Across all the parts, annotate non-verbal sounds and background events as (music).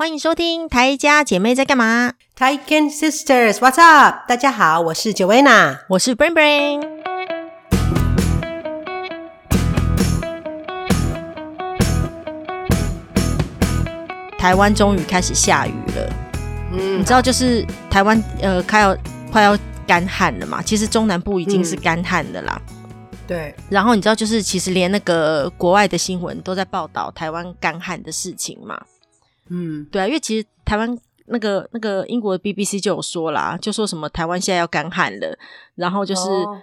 欢迎收听台家姐妹在干嘛？Taiken Sisters，What's up？大家好，我是 Joanna，我是 Brain Brain。台湾终于开始下雨了，嗯，你知道就是台湾呃，快要快要干旱了嘛？其实中南部已经是干旱的啦。嗯对，然后你知道，就是其实连那个国外的新闻都在报道台湾干旱的事情嘛。嗯，对啊，因为其实台湾那个那个英国的 BBC 就有说啦，就说什么台湾现在要干旱了，然后就是。哦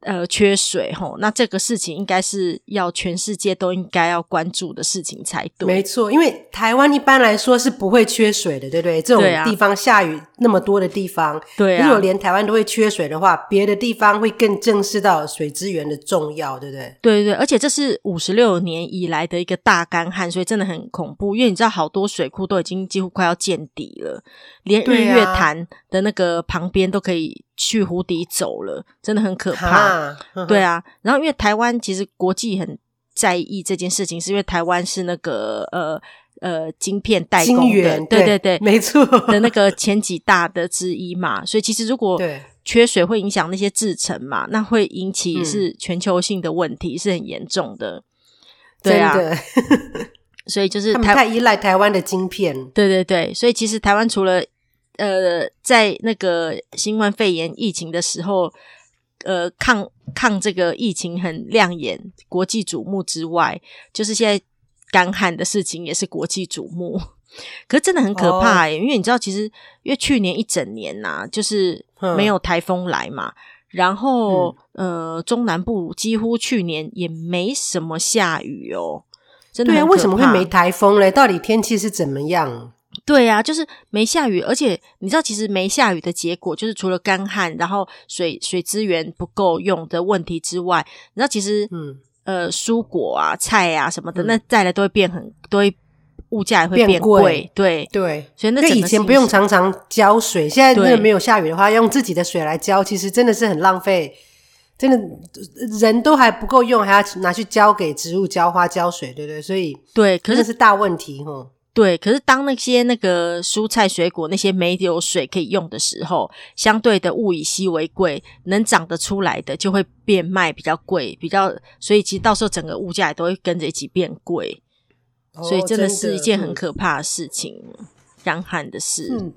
呃，缺水吼，那这个事情应该是要全世界都应该要关注的事情才对。没错，因为台湾一般来说是不会缺水的，对不对？这种地方下雨那么多的地方，对啊，如果连台湾都会缺水的话，别的地方会更正视到水资源的重要，对不对？对对对，而且这是五十六年以来的一个大干旱，所以真的很恐怖。因为你知道，好多水库都已经几乎快要见底了，连日月潭的那个旁边都可以。去湖底走了，真的很可怕。对啊，然后因为台湾其实国际很在意这件事情，是因为台湾是那个呃呃晶片代工的，元对对对，没错的那个前几大的之一嘛。所以其实如果缺水会影响那些制程嘛，那会引起是全球性的问题，嗯、是很严重的。对啊，(laughs) 所以就是太依赖台湾的晶片。对对对，所以其实台湾除了呃，在那个新冠肺炎疫情的时候，呃，抗抗这个疫情很亮眼，国际瞩目之外，就是现在干旱的事情也是国际瞩目。(laughs) 可是真的很可怕因为你知道，其实因为去年一整年呐，啊，就是没有台风来嘛，嗯，然后呃，中南部几乎去年也没什么下雨哦。真的，对啊，为什么会没台风嘞？到底天气是怎么样？对啊，就是没下雨，而且你知道，其实没下雨的结果就是除了干旱，然后水水资源不够用的问题之外，你知道，其实嗯呃，蔬果啊、菜啊什么的，嗯、那再来都会变很，都会物价也会变贵。变贵对对，所以那以前不用常常浇水，现在真的没有下雨的话，用自己的水来浇，其实真的是很浪费，真的人都还不够用，还要拿去浇给植物浇花浇水，对不对？所以对，可是是大问题哈。对，可是当那些那个蔬菜水果那些没有水可以用的时候，相对的物以稀为贵，能长得出来的就会变卖比较贵，比较，所以其实到时候整个物价也都会跟着一起变贵，哦、所以真的是一件很可怕的事情，干旱、嗯、的事。嗯，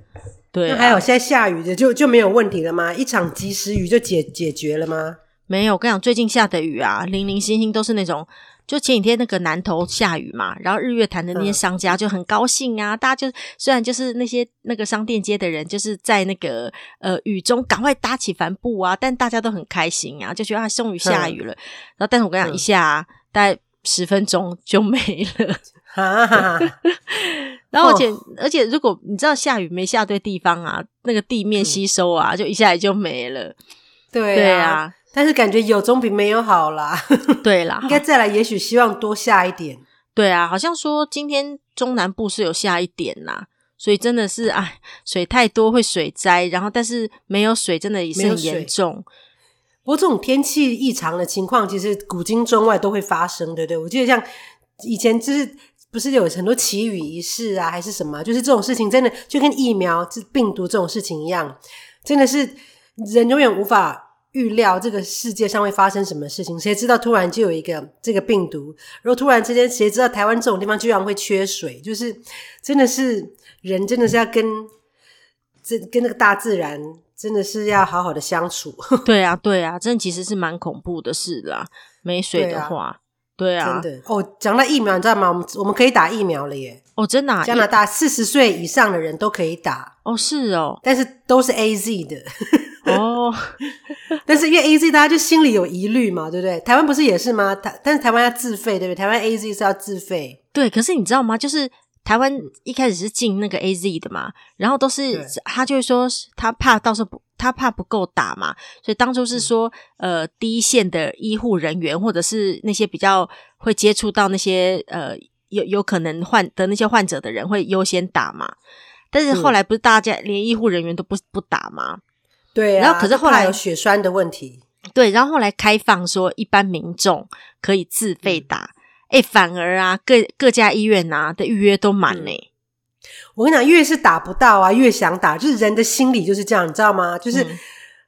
对、啊。那还有现在下雨的就就没有问题了吗？一场及时雨就解解决了吗？没有，我跟你讲，最近下的雨啊，零零星星都是那种。就前几天那个南投下雨嘛，然后日月潭的那些商家就很高兴啊，嗯、大家就虽然就是那些那个商店街的人就是在那个呃雨中赶快搭起帆布啊，但大家都很开心啊，就觉得啊终于下雨了。嗯、然后但是我跟你讲，一下、啊、大概十分钟就没了。哈哈哈。然后而且、哦、而且如果你知道下雨没下对地方啊，那个地面吸收啊，嗯、就一下也就没了。对啊。对啊但是感觉有总比没有好啦，(laughs) 对啦，应该再来，也许希望多下一点。对啊，好像说今天中南部是有下一点啦，所以真的是哎，水太多会水灾，然后但是没有水真的也是很严重。不过这种天气异常的情况，其实古今中外都会发生，对不对？我记得像以前就是不是有很多祈雨仪式啊，还是什么？就是这种事情真的就跟疫苗、这病毒这种事情一样，真的是人永远无法。预料这个世界上会发生什么事情，谁知道突然就有一个这个病毒，然后突然之间，谁知道台湾这种地方居然会缺水？就是真的是人真的是要跟这跟那个大自然真的是要好好的相处。对啊，对啊，真的其实是蛮恐怖的事啦。没水的话，对啊，真的哦。讲到疫苗，你知道吗？我们我们可以打疫苗了耶！哦，真的啊，加拿大四十岁以上的人都可以打。哦，是哦，但是都是 AZ 的。哦，(laughs) 但是因为 AZ 大家就心里有疑虑嘛，对不对？台湾不是也是吗？台但是台湾要自费，对不对？台湾 AZ 是要自费。对，可是你知道吗？就是台湾一开始是进那个 AZ 的嘛，然后都是他就会说他怕到时候不，他怕不够打嘛，所以当初是说、嗯、呃第一线的医护人员或者是那些比较会接触到那些呃有有可能患得那些患者的人会优先打嘛。但是后来不是大家连医护人员都不不打吗？对啊，然后可是后来有血栓的问题，对，然后后来开放说一般民众可以自费打，哎、嗯，反而啊各各家医院啊的预约都满嘞，我跟你讲，越是打不到啊，越想打，就是人的心理就是这样，你知道吗？就是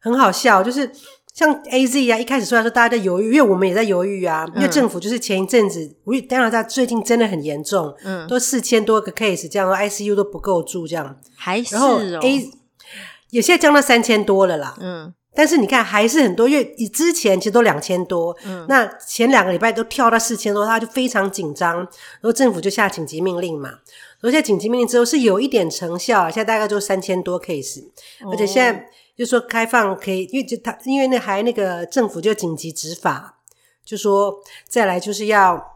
很好笑，嗯、就是像 A Z 啊，一开始出来说大家在犹豫，因为我们也在犹豫啊，因为政府就是前一阵子，我当然在最近真的很严重，嗯，都四千多个 case，这样说 I C U 都不够住，这样。还是、哦、然后 A 也现在降到三千多了啦，嗯。但是你看，还是很多，因为之前其实都两千多，嗯，那前两个礼拜都跳到四千多，他就非常紧张，然后政府就下紧急命令嘛。而且紧急命令之后是有一点成效，现在大概就三千多 case，哦，而且现在就说开放可以，因为就他因为那还那个政府就紧急执法，就说再来就是要。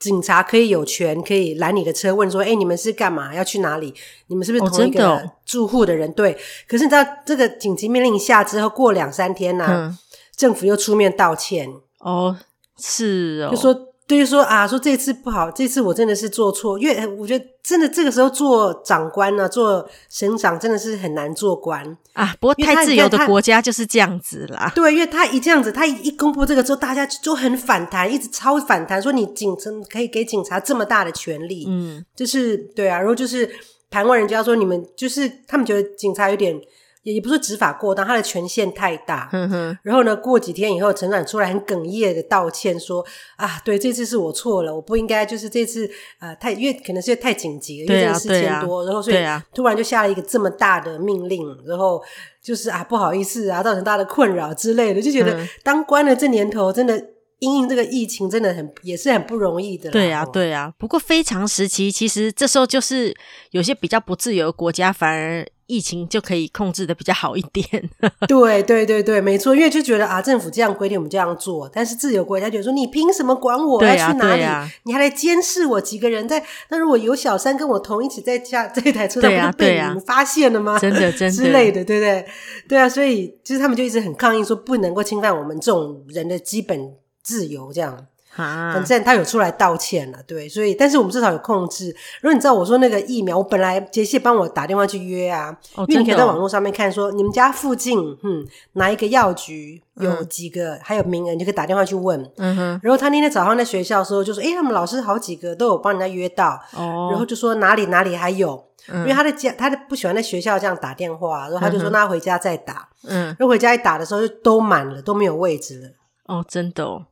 警察可以有权可以拦你的车，问说：“哎，你们是干嘛？要去哪里？你们是不是同一个住户的人？”哦、对。可是你知道，这个紧急命令下之后，过两三天呢、啊嗯，政府又出面道歉。哦，是哦，就说。所以说啊，说这次不好，这次我真的是做错，因为我觉得真的这个时候做长官呢、啊，做省长真的是很难做官啊。不过太自由的国家就是这样子啦。对，因为他一这样子，他一公布这个之后，大家就很反弹，一直超反弹，说你警察可以给警察这么大的权利，嗯，就是对啊，然后就是盘问人家说你们就是他们觉得警察有点。也也不是执法过当，他的权限太大。嗯哼。然后呢，过几天以后，陈展出来很哽咽的道歉说：“啊，对，这次是我错了，我不应该就是这次呃太，因为可能是太紧急了，因为这个四千多，然后所以突然就下了一个这么大的命令，然后就是啊不好意思啊，造成大家的困扰之类的，就觉得当官的这年头真的因应这个疫情真的很也是很不容易的。对啊，对啊。不过非常时期，其实这时候就是有些比较不自由的国家反而。疫情就可以控制的比较好一点。(laughs) 对对对对，没错，因为就觉得啊，政府这样规定，我们这样做。但是自由国家觉得说，你凭什么管我要去哪里？啊啊、你还来监视我几个人在？那如果有小三跟我同一起在家这台车上，不就被你们发现了吗？真的 (laughs) 真的之类的，对不对？对啊，所以就是他们就一直很抗议，说不能够侵犯我们这种人的基本自由，这样。啊，反正他有出来道歉了，对，所以但是我们至少有控制。如果你知道我说那个疫苗，我本来杰西帮我打电话去约啊，哦、因为你可以在网络上面看说你们家附近，嗯，哪一个药局有几个、嗯、还有名额，你就可以打电话去问。嗯哼。然后他那天早上在学校的时候就说，诶他们老师好几个都有帮人家约到，哦，然后就说哪里哪里还有，嗯、因为他的家他不喜欢在学校这样打电话，然后他就说那他回家再打，嗯，然后回家一打的时候就都满了，都没有位置了。哦，真的哦。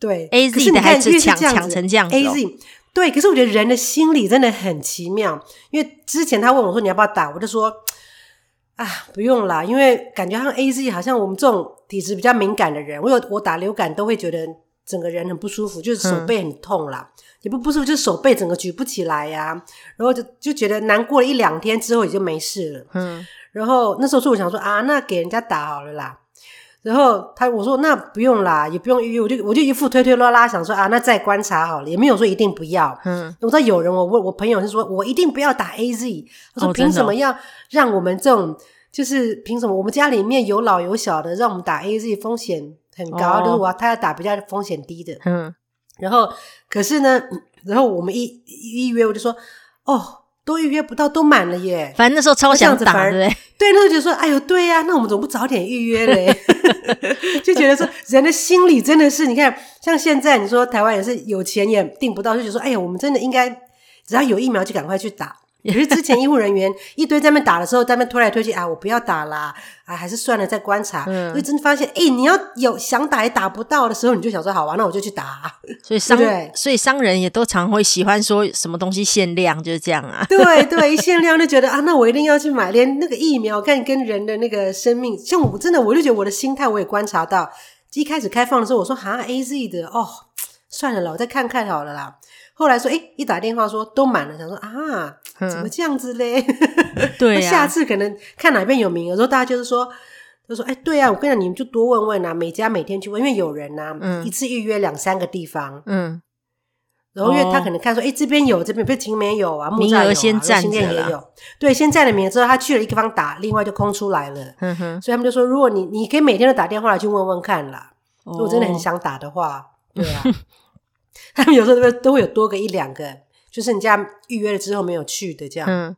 对，A Z 的还是抢抢成这样子。A Z 对，可是我觉得人的心理真的很奇妙。因为之前他问我说你要不要打，我就说啊不用啦，因为感觉像 A Z 好像我们这种体质比较敏感的人，我有我打流感都会觉得整个人很不舒服，就是手背很痛啦，嗯、也不不舒服，就是手背整个举不起来呀、啊，然后就就觉得难过了一两天之后也就没事了。嗯，然后那时候是我想说啊，那给人家打好了啦。然后他我说那不用啦，也不用预约，我就我就一副推推拉拉，想说啊，那再观察好了，也没有说一定不要。嗯，我知道有人我问我朋友是说我一定不要打 AZ，他说凭什么要让我们这种、哦、就是凭什么我们家里面有老有小的让我们打 AZ 风险很高，哦、就是我要他要打比较风险低的。嗯，然后可是呢，然后我们一一预约我就说哦。都预约不到，都满了耶！反正那时候超想打，对对，那时候就说：“哎呦，对呀、啊，那我们怎么不早点预约嘞？” (laughs) 就觉得说，人的心理真的是，你看，像现在你说台湾也是有钱也订不到，就觉得说：“哎呀，我们真的应该只要有疫苗就赶快去打。”可是之前医护人员一堆在那边打的时候，在那边推来推去啊，我不要打啦，啊，还是算了，再观察。嗯，所以真的发现，哎，你要有想打也打不到的时候，你就想说，好吧，那我就去打。所以商，对，所以商人也都常会喜欢说什么东西限量，就是这样啊。(laughs) 对对，一限量就觉得啊，那我一定要去买。连那个疫苗，看跟人的那个生命，像我真的，我就觉得我的心态，我也观察到，一开始开放的时候，我说哈 AZ 的哦，(tsk) 算了啦，我再看看好了啦。后来说，诶一打电话说都满了，想说啊，怎么这样子嘞？(laughs) 嗯、对、啊，下次可能看哪边有名额，说大家就是说，就说，哎，对啊，我跟你讲，你们就多问问啊，每家每天去问，因为有人呐、啊嗯，一次预约两三个地方，嗯，然后因为他可能看说，哎、哦，这边有，这边不是前面有啊，名额先占着也有，对，先占了名额之后，他去了一个地方打，另外就空出来了，嗯哼，所以他们就说，如果你你可以每天都打电话来去问问看啦，如果真的很想打的话，对啊。(laughs) 他们有时候都会都会有多个一两个，就是你家预约了之后没有去的这样。嗯，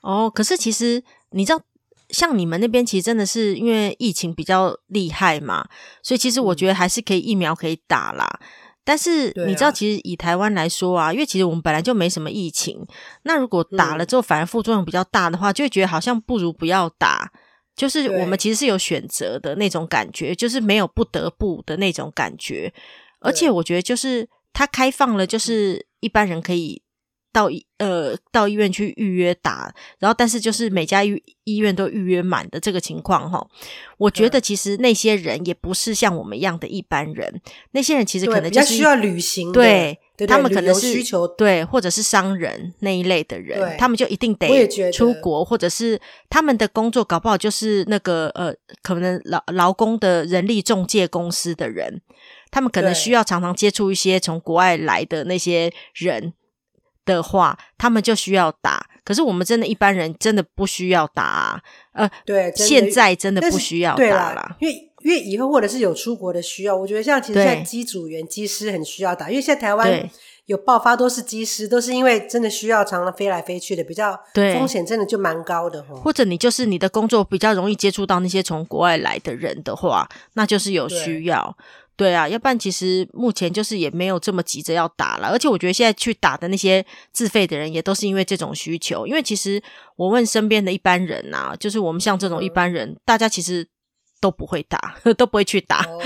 哦，可是其实你知道，像你们那边其实真的是因为疫情比较厉害嘛，所以其实我觉得还是可以疫苗可以打啦。嗯、但是你知道，其实以台湾来说啊，因为其实我们本来就没什么疫情，那如果打了之后反而副作用比较大的话，就会觉得好像不如不要打。就是我们其实是有选择的那种感觉，就是没有不得不的那种感觉。而且我觉得，就是它开放了，就是一般人可以。到医呃到医院去预约打，然后但是就是每家医医院都预约满的这个情况哈，我觉得其实那些人也不是像我们一样的一般人，那些人其实可能就是需要旅行，对，对他们可能是需求对，或者是商人那一类的人，他们就一定得。出国，或者是他们的工作搞不好就是那个呃，可能劳劳工的人力中介公司的人，他们可能需要常常接触一些从国外来的那些人。的话，他们就需要打。可是我们真的一般人真的不需要打啊。呃，对，现在真的不需要打了。因为因为以后或者是有出国的需要，我觉得像其实现在机组员、机师很需要打。因为现在台湾有爆发都是机师，都是因为真的需要常常飞来飞去的，比较风险真的就蛮高的。或者你就是你的工作比较容易接触到那些从国外来的人的话，那就是有需要。对啊，要不然其实目前就是也没有这么急着要打了，而且我觉得现在去打的那些自费的人也都是因为这种需求。因为其实我问身边的一般人啊，就是我们像这种一般人，嗯、大家其实都不会打，(laughs) 都不会去打。哦、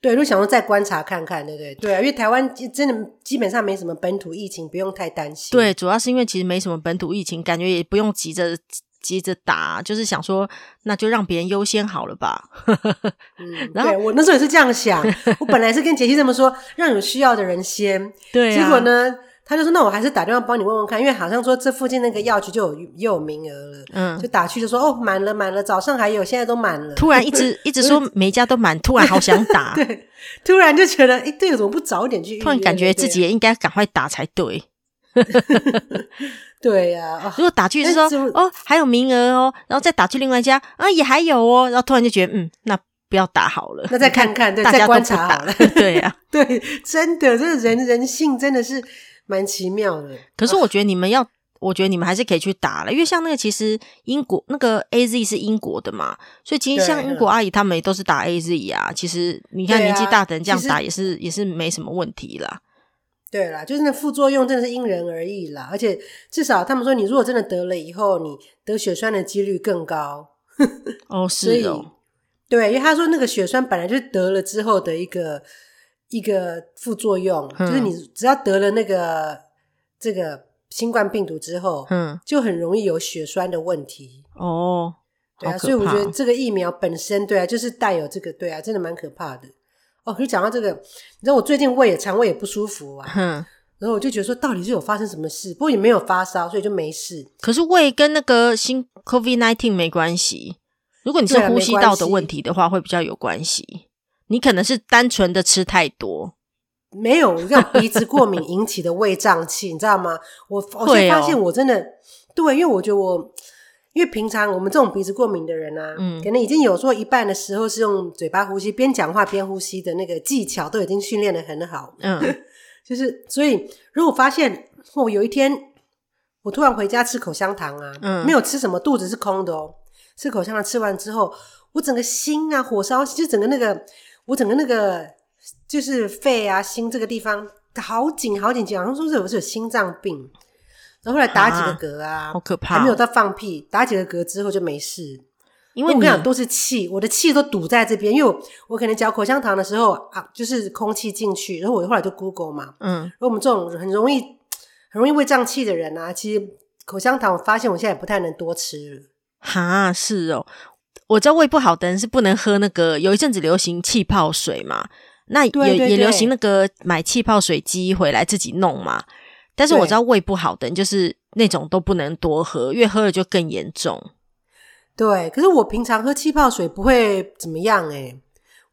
对，就想说再观察看看，对不对？对啊，因为台湾真的基本上没什么本土疫情，不用太担心。对，主要是因为其实没什么本土疫情，感觉也不用急着。急着打，就是想说，那就让别人优先好了吧。(laughs) 嗯，然后对我那时候也是这样想，我本来是跟杰西这么说，让有需要的人先。(laughs) 对、啊，结果呢，他就说，那我还是打电话帮你问问看，因为好像说这附近那个药局就有又有名额了。嗯，就打去就说，哦，满了满了，早上还有，现在都满了。突然一直 (laughs) 一直说每一家都满，突然好想打。对，突然就觉得，哎，对，怎么不早点去？突然感觉自己也应该赶快打才对。(laughs) 对呀、啊，如果打去就说哦还有名额哦，然后再打去另外一家啊也还有哦，然后突然就觉得嗯那不要打好了，那再看看，(laughs) 对，大家再观察好了，(laughs) 对呀、啊，对，真的，这个人人性真的是蛮奇妙的。可是我觉得你们要，我觉得你们还是可以去打了，因为像那个其实英国那个 AZ 是英国的嘛，所以其实像英国阿姨他们也都是打 AZ 啊。其实你看年纪大的人这样打也是也是没什么问题啦。对啦，就是那副作用真的是因人而异啦，而且至少他们说，你如果真的得了以后，你得血栓的几率更高。哦，(laughs) 是哦，对，因为他说那个血栓本来就是得了之后的一个一个副作用，嗯、就是你只要得了那个这个新冠病毒之后，嗯，就很容易有血栓的问题。哦，对啊，所以我觉得这个疫苗本身，对啊，就是带有这个，对啊，真的蛮可怕的。哦，就讲到这个，你知道我最近胃也肠胃也不舒服啊，嗯，然后我就觉得说，到底是有发生什么事？不过也没有发烧，所以就没事。可是胃跟那个新 COVID nineteen 没关系。如果你是呼吸道的问题的话，会比较有关系。你可能是单纯的吃太多，没有让鼻子过敏引起的胃胀气，你知道吗？我我现在发现我真的、哦、对，因为我觉得我。因为平常我们这种鼻子过敏的人啊，嗯，可能已经有说一半的时候是用嘴巴呼吸，边讲话边呼吸的那个技巧都已经训练的很好，嗯，(laughs) 就是所以如果发现我有一天我突然回家吃口香糖啊，嗯，没有吃什么，肚子是空的哦，吃口香糖吃完之后，我整个心啊火烧，就整个那个我整个那个就是肺啊心这个地方好紧好紧紧，好像说是我是有心脏病。然后后来打几个嗝啊，啊，好可怕，还没有到放屁，打几个嗝之后就没事。因为我跟你讲都是气，我的气都堵在这边。因为我，我可能嚼口香糖的时候啊，就是空气进去，然后我后来就 Google 嘛，嗯，然后我们这种很容易很容易胃胀气的人啊，其实口香糖我发现我现在也不太能多吃了。哈，是哦，我知道胃不好的人是不能喝那个，有一阵子流行气泡水嘛，那也也流行那个买气泡水机回来自己弄嘛。但是我知道胃不好的人就是那种都不能多喝，越喝了就更严重。对，可是我平常喝气泡水不会怎么样诶，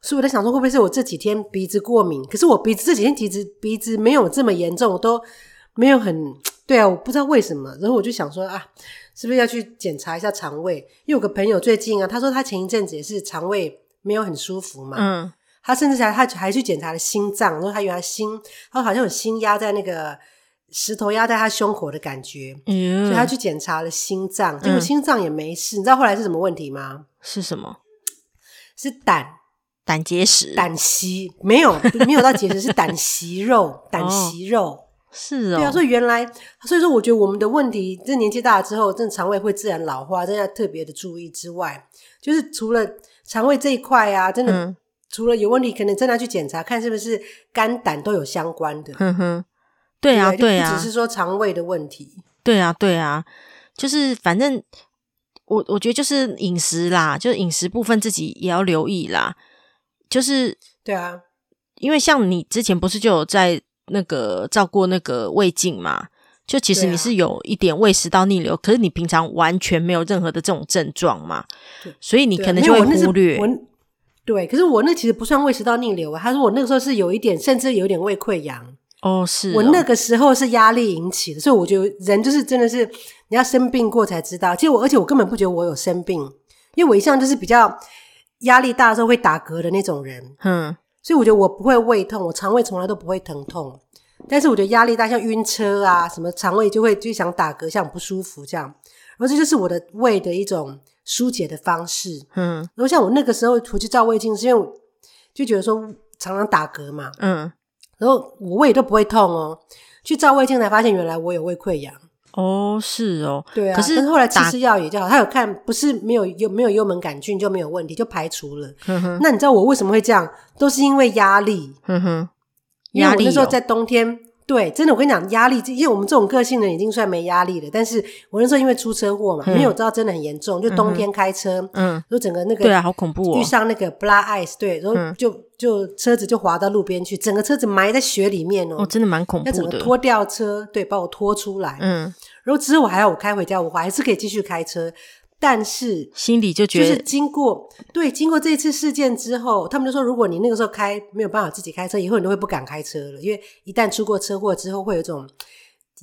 所以我在想说会不会是我这几天鼻子过敏？可是我鼻子这几天其实鼻子没有这么严重，我都没有很对啊，我不知道为什么。然后我就想说啊，是不是要去检查一下肠胃？因为有个朋友最近啊，他说他前一阵子也是肠胃没有很舒服嘛，嗯，他甚至还他还去检查了心脏，然后他原来心他说好像有心压在那个。石头压在他胸口的感觉，嗯，所以他去检查了心脏，结果心脏也没事。嗯。你知道后来是什么问题吗？是什么？是胆，胆结石，胆息没有没有到结石，是胆息肉，胆息肉。哦是哦，对啊，所以原来，所以说我觉得我们的问题，这年纪大了之后，这肠胃会自然老化，真的要特别的注意之外，就是除了肠胃这一块啊，真的、嗯、除了有问题，可能真的要去检查，看是不是肝胆都有相关的。哼哼，对啊，对啊，不只是说肠胃的问题。对啊，对啊，就是反正我我觉得就是饮食啦，就是饮食部分自己也要留意啦。就是对啊，因为像你之前不是就有在。那个照顾那个胃镜嘛，就其实你是有一点胃食道逆流，啊、可是你平常完全没有任何的这种症状嘛，所以你可能就会忽略。对，可是我那其实不算胃食道逆流啊，他说我那个时候是有一点，甚至有一点胃溃疡。哦，是哦。我那个时候是压力引起的，所以我觉得人就是真的是你要生病过才知道。其实我，而且我根本不觉得我有生病，因为我一向就是比较压力大的时候会打嗝的那种人。嗯。所以我觉得我不会胃痛，我肠胃从来都不会疼痛。但是我觉得压力大，像晕车啊，什么肠胃就会就想打嗝，像不舒服这样。然后这就是我的胃的一种疏解的方式。嗯，然后像我那个时候回去照胃镜，是因为我就觉得说常常打嗝嘛。嗯，然后我胃都不会痛哦，去照胃镜才发现原来我有胃溃疡。哦，是哦，对啊。可是后来吃吃药也就好，他有看不是没有幽没有幽门杆菌就没有问题，就排除了。(laughs) 那你知道我为什么会这样？都是因为压力。嗯哼。压力。因为我那时候在冬天，对，真的我跟你讲，压力，因为我们这种个性的人已经算没压力了。但是我那时候因为出车祸嘛，没有知道真的很严重，就冬天开车，嗯，就整个那个对啊，好恐怖哦，遇上那个 black ice，对，然后就就车子就滑到路边去，整个车子埋在雪里面哦，哦，真的蛮恐怖的，要整个拖吊车，对，把我拖出来，嗯。然后之后我还要我开回家，我还是可以继续开车，但是心里就觉得，就是经过对经过这次事件之后，他们就说，如果你那个时候开没有办法自己开车，以后你都会不敢开车了，因为一旦出过车祸之后会有这种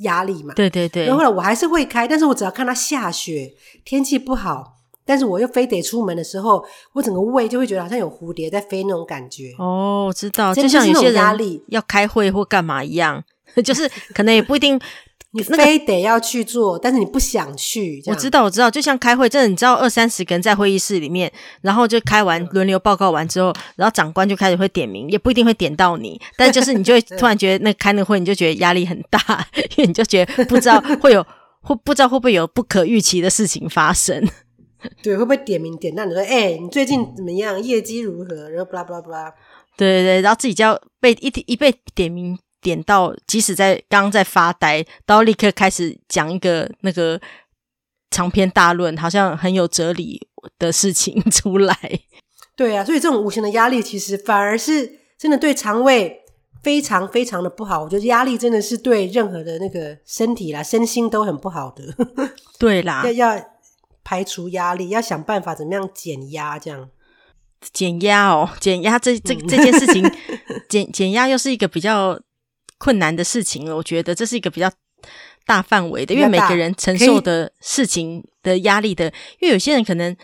压力嘛。对对对。然后后来我还是会开，但是我只要看它下雪，天气不好，但是我又非得出门的时候，我整个胃就会觉得好像有蝴蝶在飞那种感觉。哦，我知道，就像有些压力要开会或干嘛一样，(laughs) 就是可能也不一定。你非得要去做，但是你不想去。我知道，我知道，就像开会，真的，你知道，二三十个人在会议室里面，然后就开完轮流报告完之后，然后长官就开始会点名，也不一定会点到你，(laughs) 但就是你就会突然觉得那开那个会，你就觉得压力很大，因为你就觉得不知道会有会不知道会不会有不可预期的事情发生。(laughs) 对，会不会点名点到你说，哎、欸，你最近怎么样？业绩如何？然后巴拉巴拉巴拉。对对对，然后自己就要被一一被点名。点到，即使在刚刚在发呆，都要立刻开始讲一个那个长篇大论，好像很有哲理的事情 (laughs) 出来。对啊，所以这种无形的压力，其实反而是真的对肠胃非常非常的不好。我觉得压力真的是对任何的那个身体啦、身心都很不好的。对啦，(laughs) 要要排除压力，要想办法怎么样减压，这样减压哦，减压这这这件事情，(laughs) 减减压又是一个比较。困难的事情了，我觉得这是一个比较大范围的，因为每个人承受的事情的压力的，因为有些人可能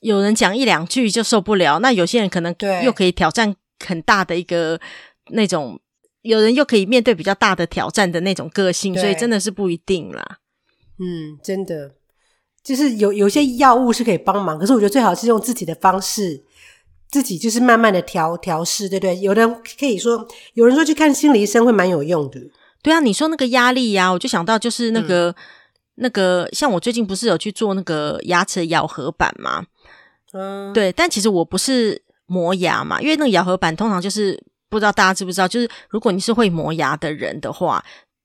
有人讲一两句就受不了，那有些人可能又可以挑战很大的一个那种，有人又可以面对比较大的挑战的那种个性，所以真的是不一定啦。嗯，真的就是有有些药物是可以帮忙，可是我觉得最好是用自己的方式。自己就是慢慢的调调试，对不对？有人可以说，有人说去看心理医生会蛮有用的。对啊，你说那个压力呀、啊，我就想到就是那个、嗯、那个，像我最近不是有去做那个牙齿咬合板嘛？嗯，对。但其实我不是磨牙嘛，因为那个咬合板通常就是不知道大家知不知道，就是如果你是会磨牙的人的话。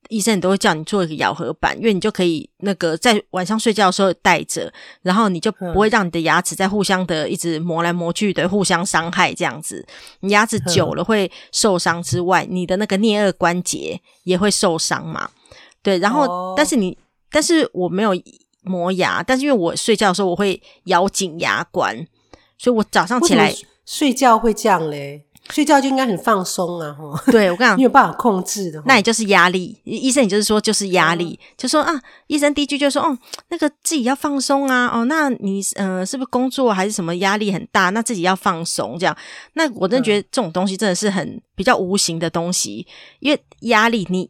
医生都会叫你做一个咬合板，因为你就可以那个在晚上睡觉的时候戴着，然后你就不会让你的牙齿在互相的一直磨来磨去的，互相伤害这样子。你牙齿久了会受伤之外，你的那个颞颌关节也会受伤嘛。对，然后但是你但是我没有磨牙，但是因为我睡觉的时候我会咬紧牙关，所以我早上起来睡觉会这样嘞。睡觉就应该很放松啊！哈，(laughs) 对，我跟你讲，你有办法控制的，那也就是压力。医生也就是说，就是压力，嗯、就说啊，医生第一句就说，哦，那个自己要放松啊，哦，那你呃，是不是工作还是什么压力很大？那自己要放松，这样。那我真的觉得这种东西真的是很比较无形的东西，因为压力你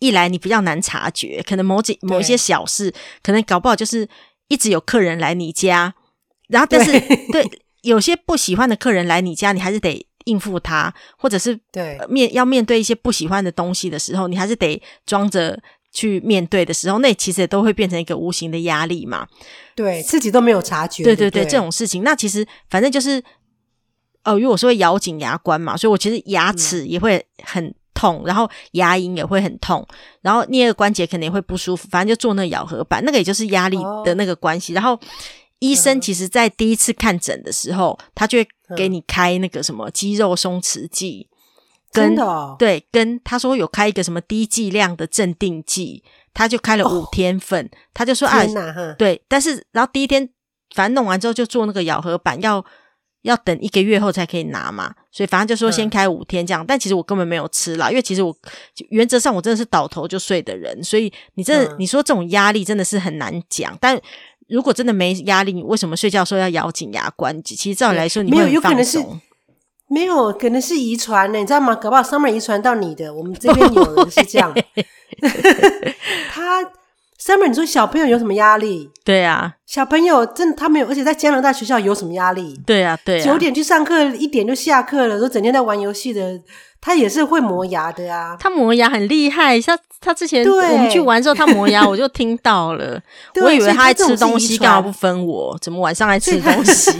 一来你比较难察觉，可能某几某一些小事，可能搞不好就是一直有客人来你家，然后但是对。对有些不喜欢的客人来你家，你还是得应付他，或者是对面要面对一些不喜欢的东西的时候，你还是得装着去面对的时候，那其实也都会变成一个无形的压力嘛。对自己都没有察觉，对对对，对这种事情，那其实反正就是，哦、呃，因为我是会咬紧牙关嘛，所以我其实牙齿也会很痛，嗯、然后牙龈也会很痛，然后颞顎关节可能也会不舒服，反正就做那个咬合板，那个也就是压力的那个关系，哦、然后。医生其实，在第一次看诊的时候，嗯、他就会给你开那个什么肌肉松弛剂，跟真的、哦、对，跟他说有开一个什么低剂量的镇定剂，他就开了五天份，哦、他就说啊，对，但是然后第一天反正弄完之后就做那个咬合板，要要等一个月后才可以拿嘛，所以反正就说先开五天这样，嗯、但其实我根本没有吃啦，因为其实我原则上我真的是倒头就睡的人，所以你真的、嗯、你说这种压力真的是很难讲，但。如果真的没压力，你为什么睡觉的时候要咬紧牙关？其实照理来说，你没有，有可能是没有，可能是遗传呢，你知道吗？搞不好 Summer 遗传到你的。我们这边有人是这样，(laughs) (laughs) 他 Summer，你说小朋友有什么压力？对啊，小朋友真的他没有，而且在加拿大学校有什么压力？对啊，对啊，九点去上课，一点就下课了，都整天在玩游戏的。他也是会磨牙的呀、啊，他磨牙很厉害。像他之前我们去玩之后，他磨牙 (laughs) 我就听到了，我以为他在吃东西，干嘛不分我？怎么晚上还吃东西？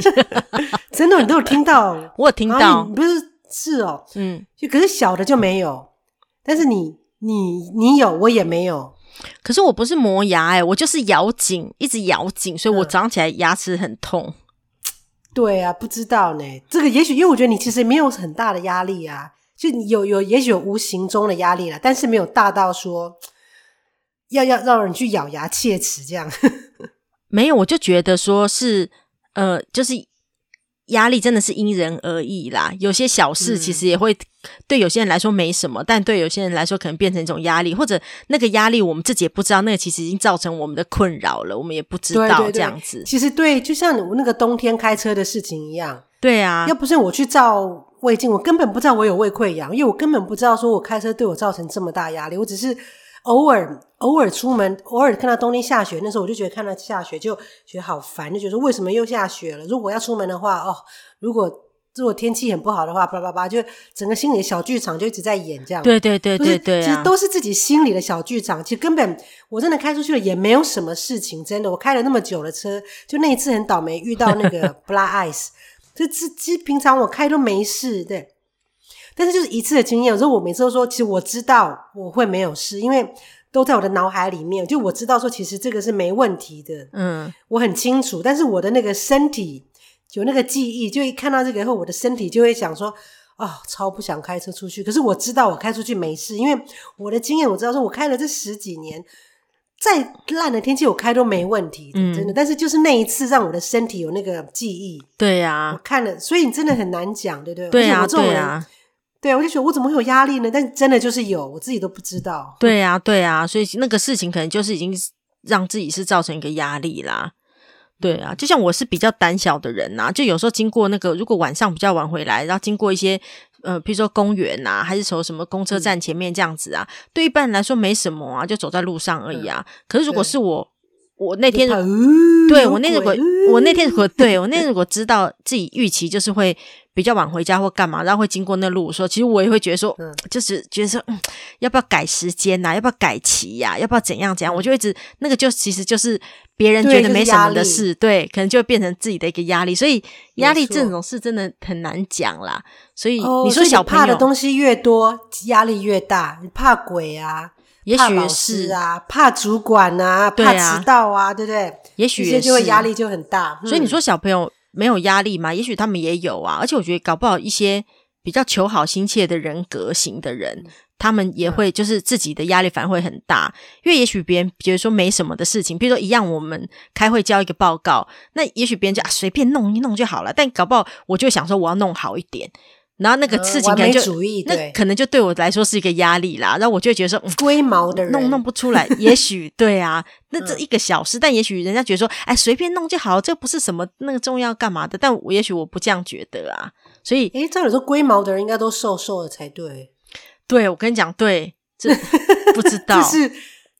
(laughs) 真的，你都有听到？我有听到，不是是哦，嗯，就可是小的就没有，但是你你你有，我也没有。可是我不是磨牙哎、欸，我就是咬紧，一直咬紧，所以我早上起来牙齿很痛、嗯。对啊，不知道呢。这个也许因为我觉得你其实没有很大的压力啊。就有有也许有无形中的压力了，但是没有大到说要要让人去咬牙切齿这样。(laughs) 没有，我就觉得说是呃，就是压力真的是因人而异啦。有些小事其实也会对有些人来说没什么，嗯、但对有些人来说可能变成一种压力，或者那个压力我们自己也不知道，那个其实已经造成我们的困扰了，我们也不知道这样子。其实对，就像我那个冬天开车的事情一样。对啊，要不是我去照。胃镜，我根本不知道我有胃溃疡，因为我根本不知道说我开车对我造成这么大压力。我只是偶尔偶尔出门，偶尔看到冬天下雪，那时候我就觉得看到下雪就觉得好烦，就觉得说为什么又下雪了？如果要出门的话，哦，如果如果天气很不好的话，叭叭叭，就整个心里的小剧场就一直在演这样。对对对对对，啊，其实都是自己心里的小剧场。其实根本我真的开出去了也没有什么事情，真的，我开了那么久的车，就那一次很倒霉遇到那个 (laughs) black ice。这这其实平常我开都没事，对。但是就是一次的经验，有时候我每次都说，其实我知道我会没有事，因为都在我的脑海里面，就我知道说，其实这个是没问题的，嗯，我很清楚。但是我的那个身体有那个记忆，就一看到这个以后，我的身体就会想说，啊、哦，超不想开车出去。可是我知道我开出去没事，因为我的经验，我知道说我开了这十几年。再烂的天气，我开都没问题的，真的。嗯、但是就是那一次，让我的身体有那个记忆。对呀、啊，我看了，所以你真的很难讲，对不对？对呀、对啊，对，我就觉得我怎么会有压力呢？但真的就是有，我自己都不知道。对呀、啊，对呀、啊，所以那个事情可能就是已经让自己是造成一个压力啦。对啊，就像我是比较胆小的人呐、啊，就有时候经过那个，如果晚上比较晚回来，然后经过一些。呃，比如说公园呐、啊，还是从什么公车站前面这样子啊，嗯、对一般人来说没什么啊，就走在路上而已啊。嗯、可是如果是我，对我那天，呃、对我那如果、呃、我那天如果对我那天如果知道自己预期就是会比较晚回家或干嘛，然后会经过那路说，其实我也会觉得说，嗯、就是觉得说，嗯，要不要改时间呐、啊？要不要改期呀、啊？要不要怎样怎样？我就一直那个就其实就是。别人觉得没什么的事，对，对，可能就会变成自己的一个压力，所以压力这种事真的很难讲啦。所以你说小怕的东西越多，压力越大。你怕鬼啊，也许是啊，怕主管啊，怕迟到啊，对不对？也许也就会压力就很大。所以你说小朋友没有压力吗？也许他们也有啊。而且我觉得搞不好一些比较求好心切的人格型的人。他们也会就是自己的压力反而会很大，因为也许别人觉得说没什么的事情，比如说一样我们开会交一个报告，那也许别人就啊随便弄一弄就好了，但搞不好我就想说我要弄好一点，然后那个事情可能就、嗯、那可能就对我来说是一个压力啦，然后我就会觉得说龟毛的人弄弄不出来，(laughs) 也许对啊，那这一个小事，嗯、但也许人家觉得说哎随便弄就好，这不是什么那个重要干嘛的，但我也许我不这样觉得啊，所以诶照理说龟毛的人应该都瘦瘦的才对。对，我跟你讲，对，这 (laughs) 不知道，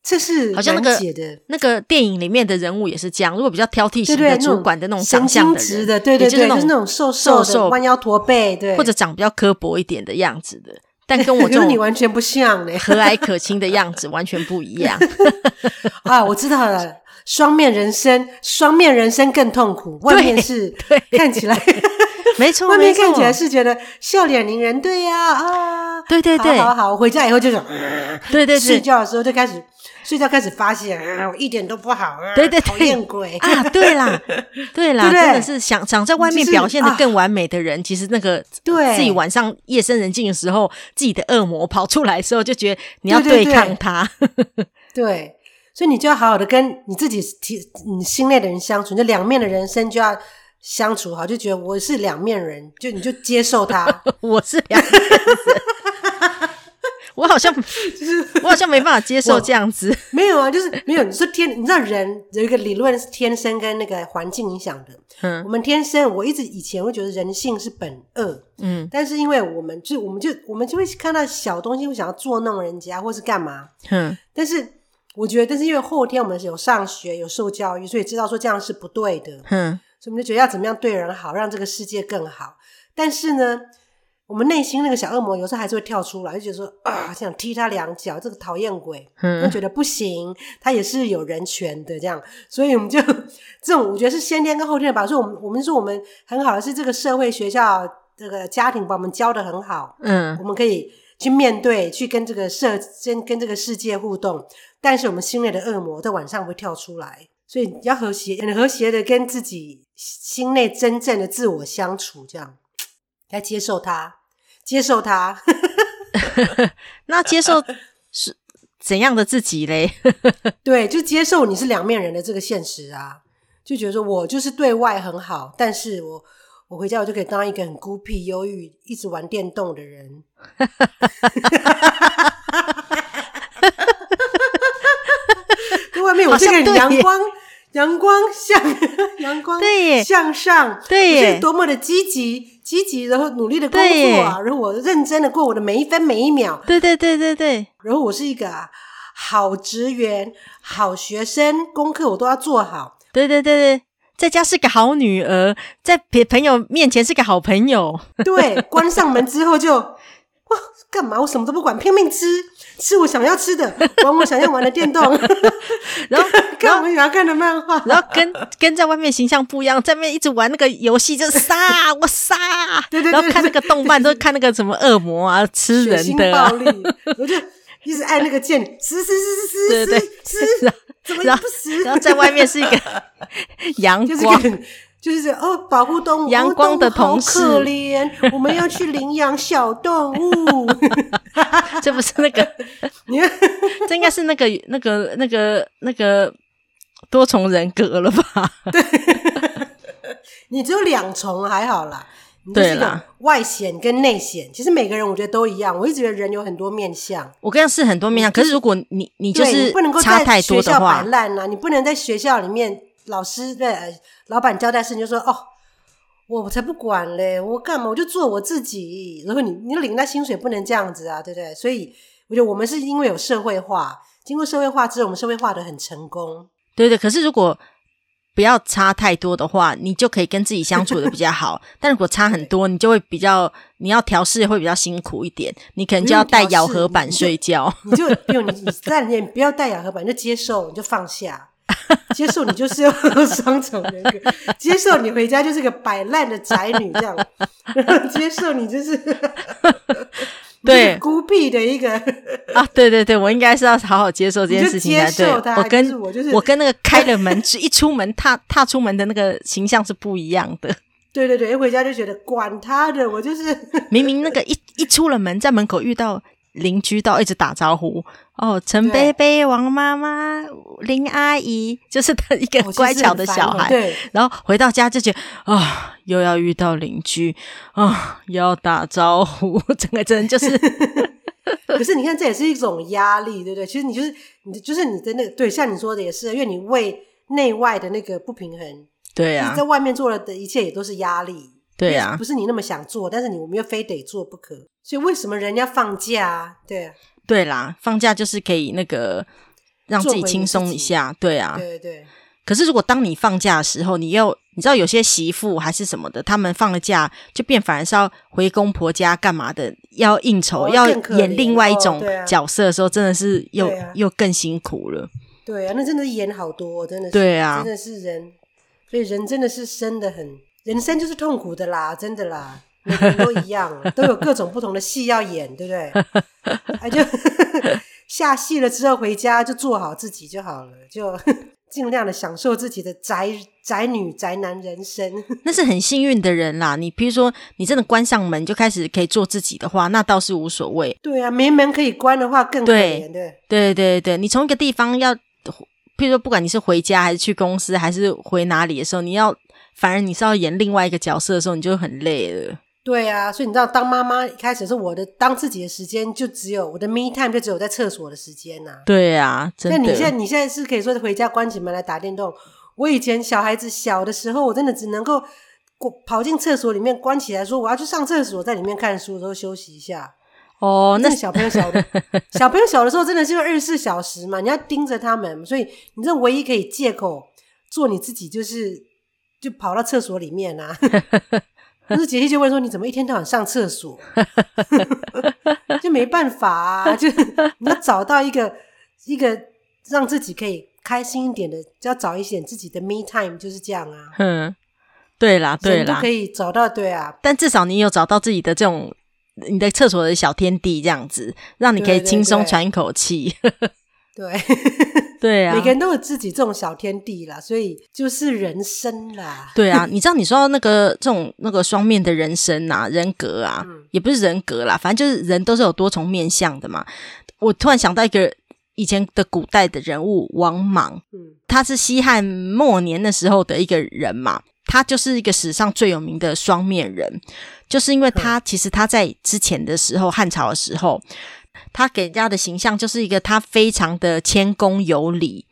这是好像那个那个电影里面的人物也是这样。如果比较挑剔型的主管的那种长相的人，的对对对，就是那种瘦瘦瘦弯腰驼背，对，或者长比较刻薄一点的样子的。但跟 (laughs) 我这种你完全不像嘞，和蔼可亲的样子完全不一样 (laughs) 啊！我知道了，双面人生，双面人生更痛苦。外面是看起来 (laughs) 没错，外面看起来是觉得笑脸迎人，对呀啊，对对对，好好好，我回家以后就想，对对对，睡觉的时候就开始。睡觉开始发现，(laughs) 我一点都不好，(laughs) 对对对，讨厌鬼啊！对啦，(laughs) 对啦，真的是想想在外面表现的更完美的人，其实那个对自己晚上夜深人静的时候，自己的恶魔跑出来的时候，就觉得你要对抗他。对，所以你就要好好的跟你自己体你心内的人相处，就两面的人生就要相处好，就觉得我是两面人，就你就接受他，我是两面人。我好像 (laughs) 就是我好像没办法接受这样子，没有啊，就是没有。你说天，你知道人有一个理论是天生跟那个环境影响的。嗯，我们天生，我一直以前会觉得人性是本恶，嗯，但是因为我们就我们就我们就会看到小东西会想要捉弄人家或是干嘛，嗯，但是我觉得，但是因为后天我们是有上学有受教育，所以知道说这样是不对的，嗯，所以我们就觉得要怎么样对人好，让这个世界更好。但是呢，我们内心那个小恶魔有时候还是会跳出来，就觉得说啊，想踢他两脚，这个讨厌鬼，嗯，就觉得不行，他也是有人权的这样，所以我们就 (laughs) 这种，我觉得是先天跟后天的吧。所以，我们我们说我们很好的是这个社会、学校、这个家庭把我们教的很好，嗯，我们可以去面对，去跟这个社、跟跟这个世界互动。但是，我们心内的恶魔在晚上会跳出来，所以要和谐、很和谐的跟自己心内真正的自我相处，这样 (tsk) 来接受他。接受他，(laughs) 那接受是怎样的自己嘞？(laughs) 对，就接受你是两面人的这个现实啊，就觉得说我就是对外很好，但是我我回家我就可以当一个很孤僻、忧郁、一直玩电动的人。(laughs) 在外面我是个阳光。阳光向 (laughs) 阳光对向上，对，是多么的积极积极，然后努力的工作啊，然后我认真的过我的每一分每一秒，对对对对对，然后我是一个好职员、好学生，功课我都要做好，对对对对，在家是个好女儿，在别朋友面前是个好朋友，(laughs) 对，关上门之后就哇干嘛？我什么都不管，拼命吃。吃我想要吃的，(laughs) 玩我想要玩的电动，(laughs) 然后 (laughs) 看我们想要看的漫画，然后跟跟在外面形象不一样，在外面一直玩那个游戏，就是杀我杀，对对对，然后看那个动漫，都看那个什么恶魔啊，吃人的，暴力，我就一直按那个键，死死死死死死死，怎么不死？然后在外面是一个阳光。就是哦，保护动物，阳光的同事，好可怜，我们要去领养小动物。(laughs) 这不是那个，(laughs) 你看，(laughs) 这应该是那个那个那个那个多重人格了吧？对，你只有两重还好啦。对啦，外显跟内显，其实每个人我觉得都一样。我一直觉得人有很多面相，我跟你是很多面相。可是如果你你就是不能够差太多的话，摆烂啊，你不能在学校里面。老师对老板交代事情就说：“哦，我才不管嘞，我干嘛？我就做我自己。然后你你领那薪水不能这样子啊，对不对？所以我觉得我们是因为有社会化，经过社会化之后，我们社会化的很成功。对对。可是如果不要差太多的话，你就可以跟自己相处的比较好。(laughs) 但如果差很多，你就会比较你要调试会比较辛苦一点。你可能就要带咬合板睡觉。你就不用你你在里面不要带咬合板，你就接受，你就放下。” (laughs) 接受你就是要双重人格，接受你回家就是个摆烂的宅女这样，(laughs) 接受你就是 (laughs) 对孤僻的一个啊，对对对，我应该是要好好接受这件事情才对。我跟我就是我跟那个开了门一出门踏踏出门的那个形象是不一样的。对对对，一回家就觉得管他的，我就是明明那个一一出了门，在门口遇到。邻居到一直打招呼哦，陈贝贝、王妈妈、林阿姨，(laughs) 就是他一个乖巧的小孩。对，然后回到家就觉得啊、哦，又要遇到邻居啊、哦，又要打招呼，(laughs) 整个真的就是。(laughs) 可是你看，这也是一种压力，对不对？其实你就是你，就是你的那个，对，像你说的也是，因为你为内外的那个不平衡，对啊，在外面做了的一切也都是压力。对呀、啊，不是你那么想做，但是你我们又非得做不可，所以为什么人家放假啊？对啊，对啦，放假就是可以那个让自己轻松一下。对啊，对对。对。可是如果当你放假的时候，你又你知道有些媳妇还是什么的，他们放了假就变反而是要回公婆家干嘛的，要应酬，哦、要演另外一种角色的时候，真的是又、啊、又更辛苦了。对啊，那真的演好多，真的是，对啊，真的是人，所以人真的是生的很，人生就是痛苦的啦，(laughs) 真的啦，每个人都一样，(laughs) 都有各种不同的戏要演，对不对？啊，(laughs) 就下戏了之后回家就做好自己就好了，就。尽量的享受自己的宅宅女宅男人生，那是很幸运的人啦。你比如说，你真的关上门就开始可以做自己的话，那倒是无所谓。对啊，没门可以关的话更可怜。对对对对，你从一个地方要，譬如说，不管你是回家还是去公司还是回哪里的时候，你要反而你是要演另外一个角色的时候，你就很累了。对啊，所以你知道，当妈妈一开始是我的当自己的时间，就只有我的 me time，就只有在厕所的时间呐、啊。对啊，真的。那你现在你现在是可以说回家关起门来打电动。我以前小孩子小的时候，我真的只能够过跑进厕所里面关起来，说我要去上厕所，在里面看书，的时候休息一下。哦，那小朋友小的，(laughs) 小朋友小的时候真的是二十四小时嘛，你要盯着他们，所以你这唯一可以借口做你自己，就是就跑到厕所里面啊。(laughs) 可是姐姐就问说：“你怎么一天到晚上厕所？” (laughs) 就没办法啊，(laughs) 就你要找到一个一个让自己可以开心一点的，就要找一些自己的 me time，就是这样啊。嗯，对啦，对啦，都可以找到，对啊。但至少你有找到自己的这种你的厕所的小天地，这样子让你可以轻松喘一口气。对。对啊，每个人都有自己这种小天地啦，所以就是人生啦。对啊，(laughs) 你知道你说到那个这种那个双面的人生啊，人格啊，嗯、也不是人格啦，反正就是人都是有多重面相的嘛。我突然想到一个以前的古代的人物王莽，嗯，他是西汉末年的时候的一个人嘛，他就是一个史上最有名的双面人，就是因为他、嗯、其实他在之前的时候汉朝的时候。他给人家的形象就是一个他非常的谦恭有礼，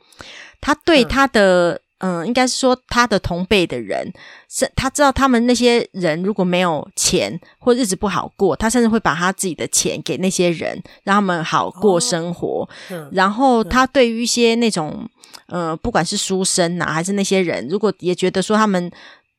他对他的嗯、呃，应该是说他的同辈的人，是他知道他们那些人如果没有钱或日子不好过，他甚至会把他自己的钱给那些人，让他们好过生活。哦、然后他对于一些那种呃，不管是书生啊，还是那些人，如果也觉得说他们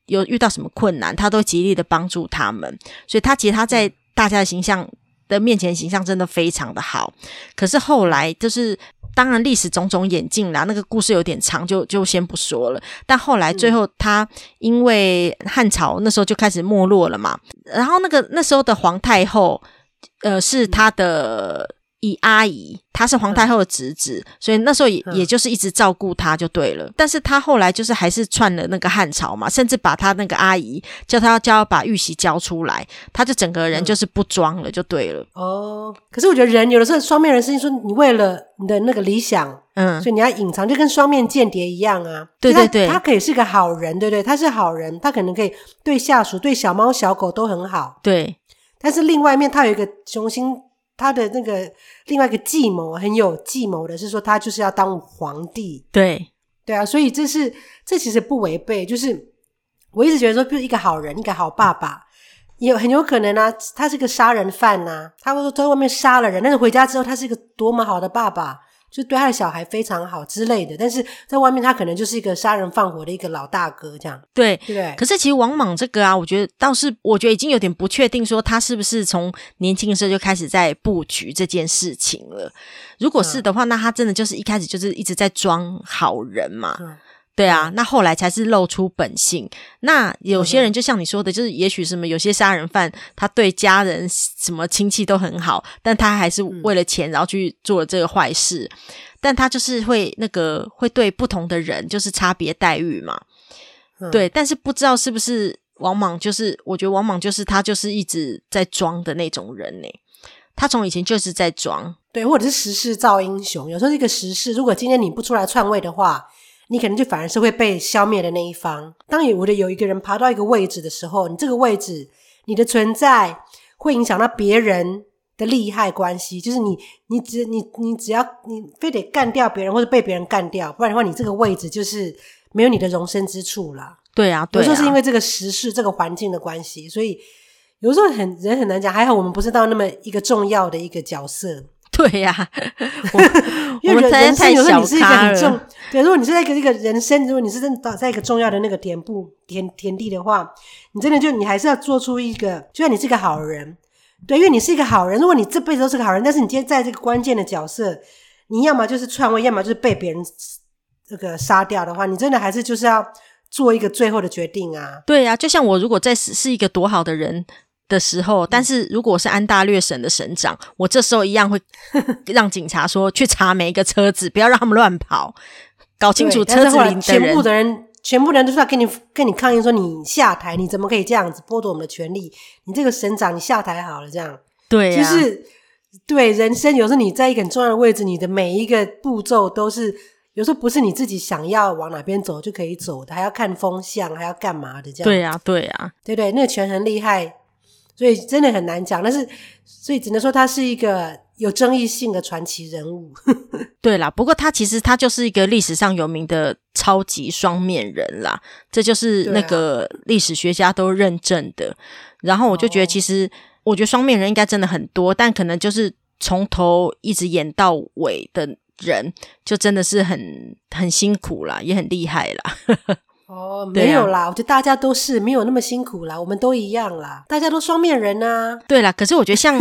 有遇到什么困难，他都极力的帮助他们。所以他其实他在大家的形象。的面前形象真的非常的好，可是后来就是，当然历史种种演进啦，那个故事有点长，就就先不说了。但后来最后他因为汉朝那时候就开始没落了嘛，然后那个那时候的皇太后，呃，是他的。以阿姨，她是皇太后的侄子，嗯、所以那时候也、嗯、也就是一直照顾她就对了。但是她后来就是还是篡了那个汉朝嘛，甚至把她那个阿姨叫她要叫把玉玺交出来，她就整个人就是不装了就对了。哦，可是我觉得人有的时候双面人，是说你为了你的那个理想，嗯，所以你要隐藏，就跟双面间谍一样啊。对对对，他可以是个好人，对不对，他是好人，他可能可以对下属、对小猫小狗都很好。对，但是另外一面他有一个雄心。他的那个另外一个计谋很有计谋的是说，他就是要当皇帝。对对啊，所以这是这其实不违背。就是我一直觉得说，就是一个好人，一个好爸爸，有很有可能啊，他是个杀人犯呐、啊，他会说在外面杀了人，但是回家之后，他是一个多么好的爸爸。就对他的小孩非常好之类的，但是在外面他可能就是一个杀人放火的一个老大哥这样。对对，可是其实王莽这个啊，我觉得倒是，我觉得已经有点不确定，说他是不是从年轻的时候就开始在布局这件事情了。如果是的话，嗯、那他真的就是一开始就是一直在装好人嘛。嗯对啊，那后来才是露出本性。那有些人就像你说的，就是也许什么有些杀人犯，他对家人什么亲戚都很好，但他还是为了钱，然后去做了这个坏事。但他就是会那个会对不同的人就是差别待遇嘛。对，但是不知道是不是王莽，就是我觉得王莽就是他就是一直在装的那种人呢。他从以前就是在装，对，或者是时势造英雄。有时候这个时势，如果今天你不出来篡位的话。你可能就反而是会被消灭的那一方。当有的有一个人爬到一个位置的时候，你这个位置，你的存在会影响到别人的利害关系。就是你，你只你你只要你非得干掉别人或者被别人干掉，不然的话，你这个位置就是没有你的容身之处了。对啊，对啊，有时候是因为这个时事、这个环境的关系，所以有时候很人很难讲。还好我们不是到那么一个重要的一个角色。对呀、(laughs) 啊，因为人生有时候你是一个很重，对，如果你是在一个一个人生，如果你是真的在一个重要的那个田部田田地的话，你真的就你还是要做出一个，就算你是一个好人，对，因为你是一个好人，如果你这辈子都是个好人，但是你今天在这个关键的角色，你要么就是篡位，要么就是被别人这个杀掉的话，你真的还是就是要做一个最后的决定啊。对呀、啊，就像我如果在是是一个多好的人。的时候，但是如果是安大略省的省长，我这时候一样会 (laughs) 让警察说去查每一个车子，不要让他们乱跑，搞清楚车子里的。全部的人，全部的人都是要跟你跟你抗议说你下台，你怎么可以这样子剥夺我们的权利？你这个省长，你下台好了，这样。对、啊，就是对人生，有时候你在一个很重要的位置，你的每一个步骤都是有时候不是你自己想要往哪边走就可以走的，还要看风向，还要干嘛的这样。对呀、啊，对呀、啊，对对，那个权很厉害。所以真的很难讲，但是所以只能说他是一个有争议性的传奇人物。(laughs) 对啦，不过他其实他就是一个历史上有名的超级双面人啦，这就是那个历史学家都认证的。啊、然后我就觉得，其实我觉得双面人应该真的很多，但可能就是从头一直演到尾的人，就真的是很很辛苦啦，也很厉害啦。哦，没有啦，啊、我觉得大家都是没有那么辛苦啦，我们都一样啦，大家都双面人啊。对啦，可是我觉得像。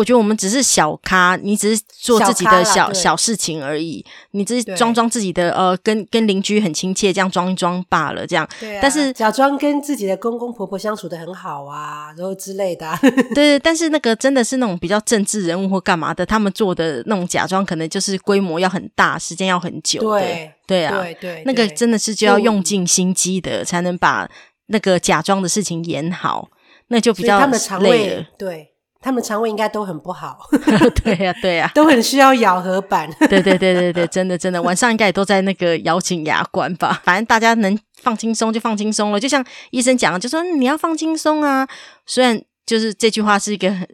我觉得我们只是小咖，你只是做自己的小小，小事情而已，你只是装装自己的呃，跟跟邻居很亲切，这样装一装罢了，这样。对啊。但是假装跟自己的公公婆婆相处的很好啊，然后之类的、(laughs) 啊。对，但是那个真的是那种比较政治人物或干嘛的，他们做的那种假装，可能就是规模要很大，时间要很久。对对啊，对对，对，那个真的是就要用尽心机的，才能把那个假装的事情演好，那就比较累了。对。他们肠胃应该都很不好，(laughs) 对呀、啊，对呀、啊，(laughs) 都很需要咬合板。(laughs) 对对对对对，真的真的，晚上应该也都在那个咬紧牙关吧。反正大家能放轻松就放轻松了，就像医生讲的，就说你要放轻松啊。虽然就是这句话是一个很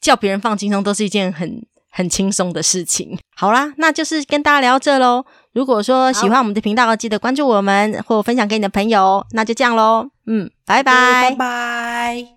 叫别人放轻松，都是一件很很轻松的事情。好啦，那就是跟大家聊这喽。如果说喜欢我们的频道，记得关注我们或分享给你的朋友，那就这样喽。嗯，拜拜，拜拜。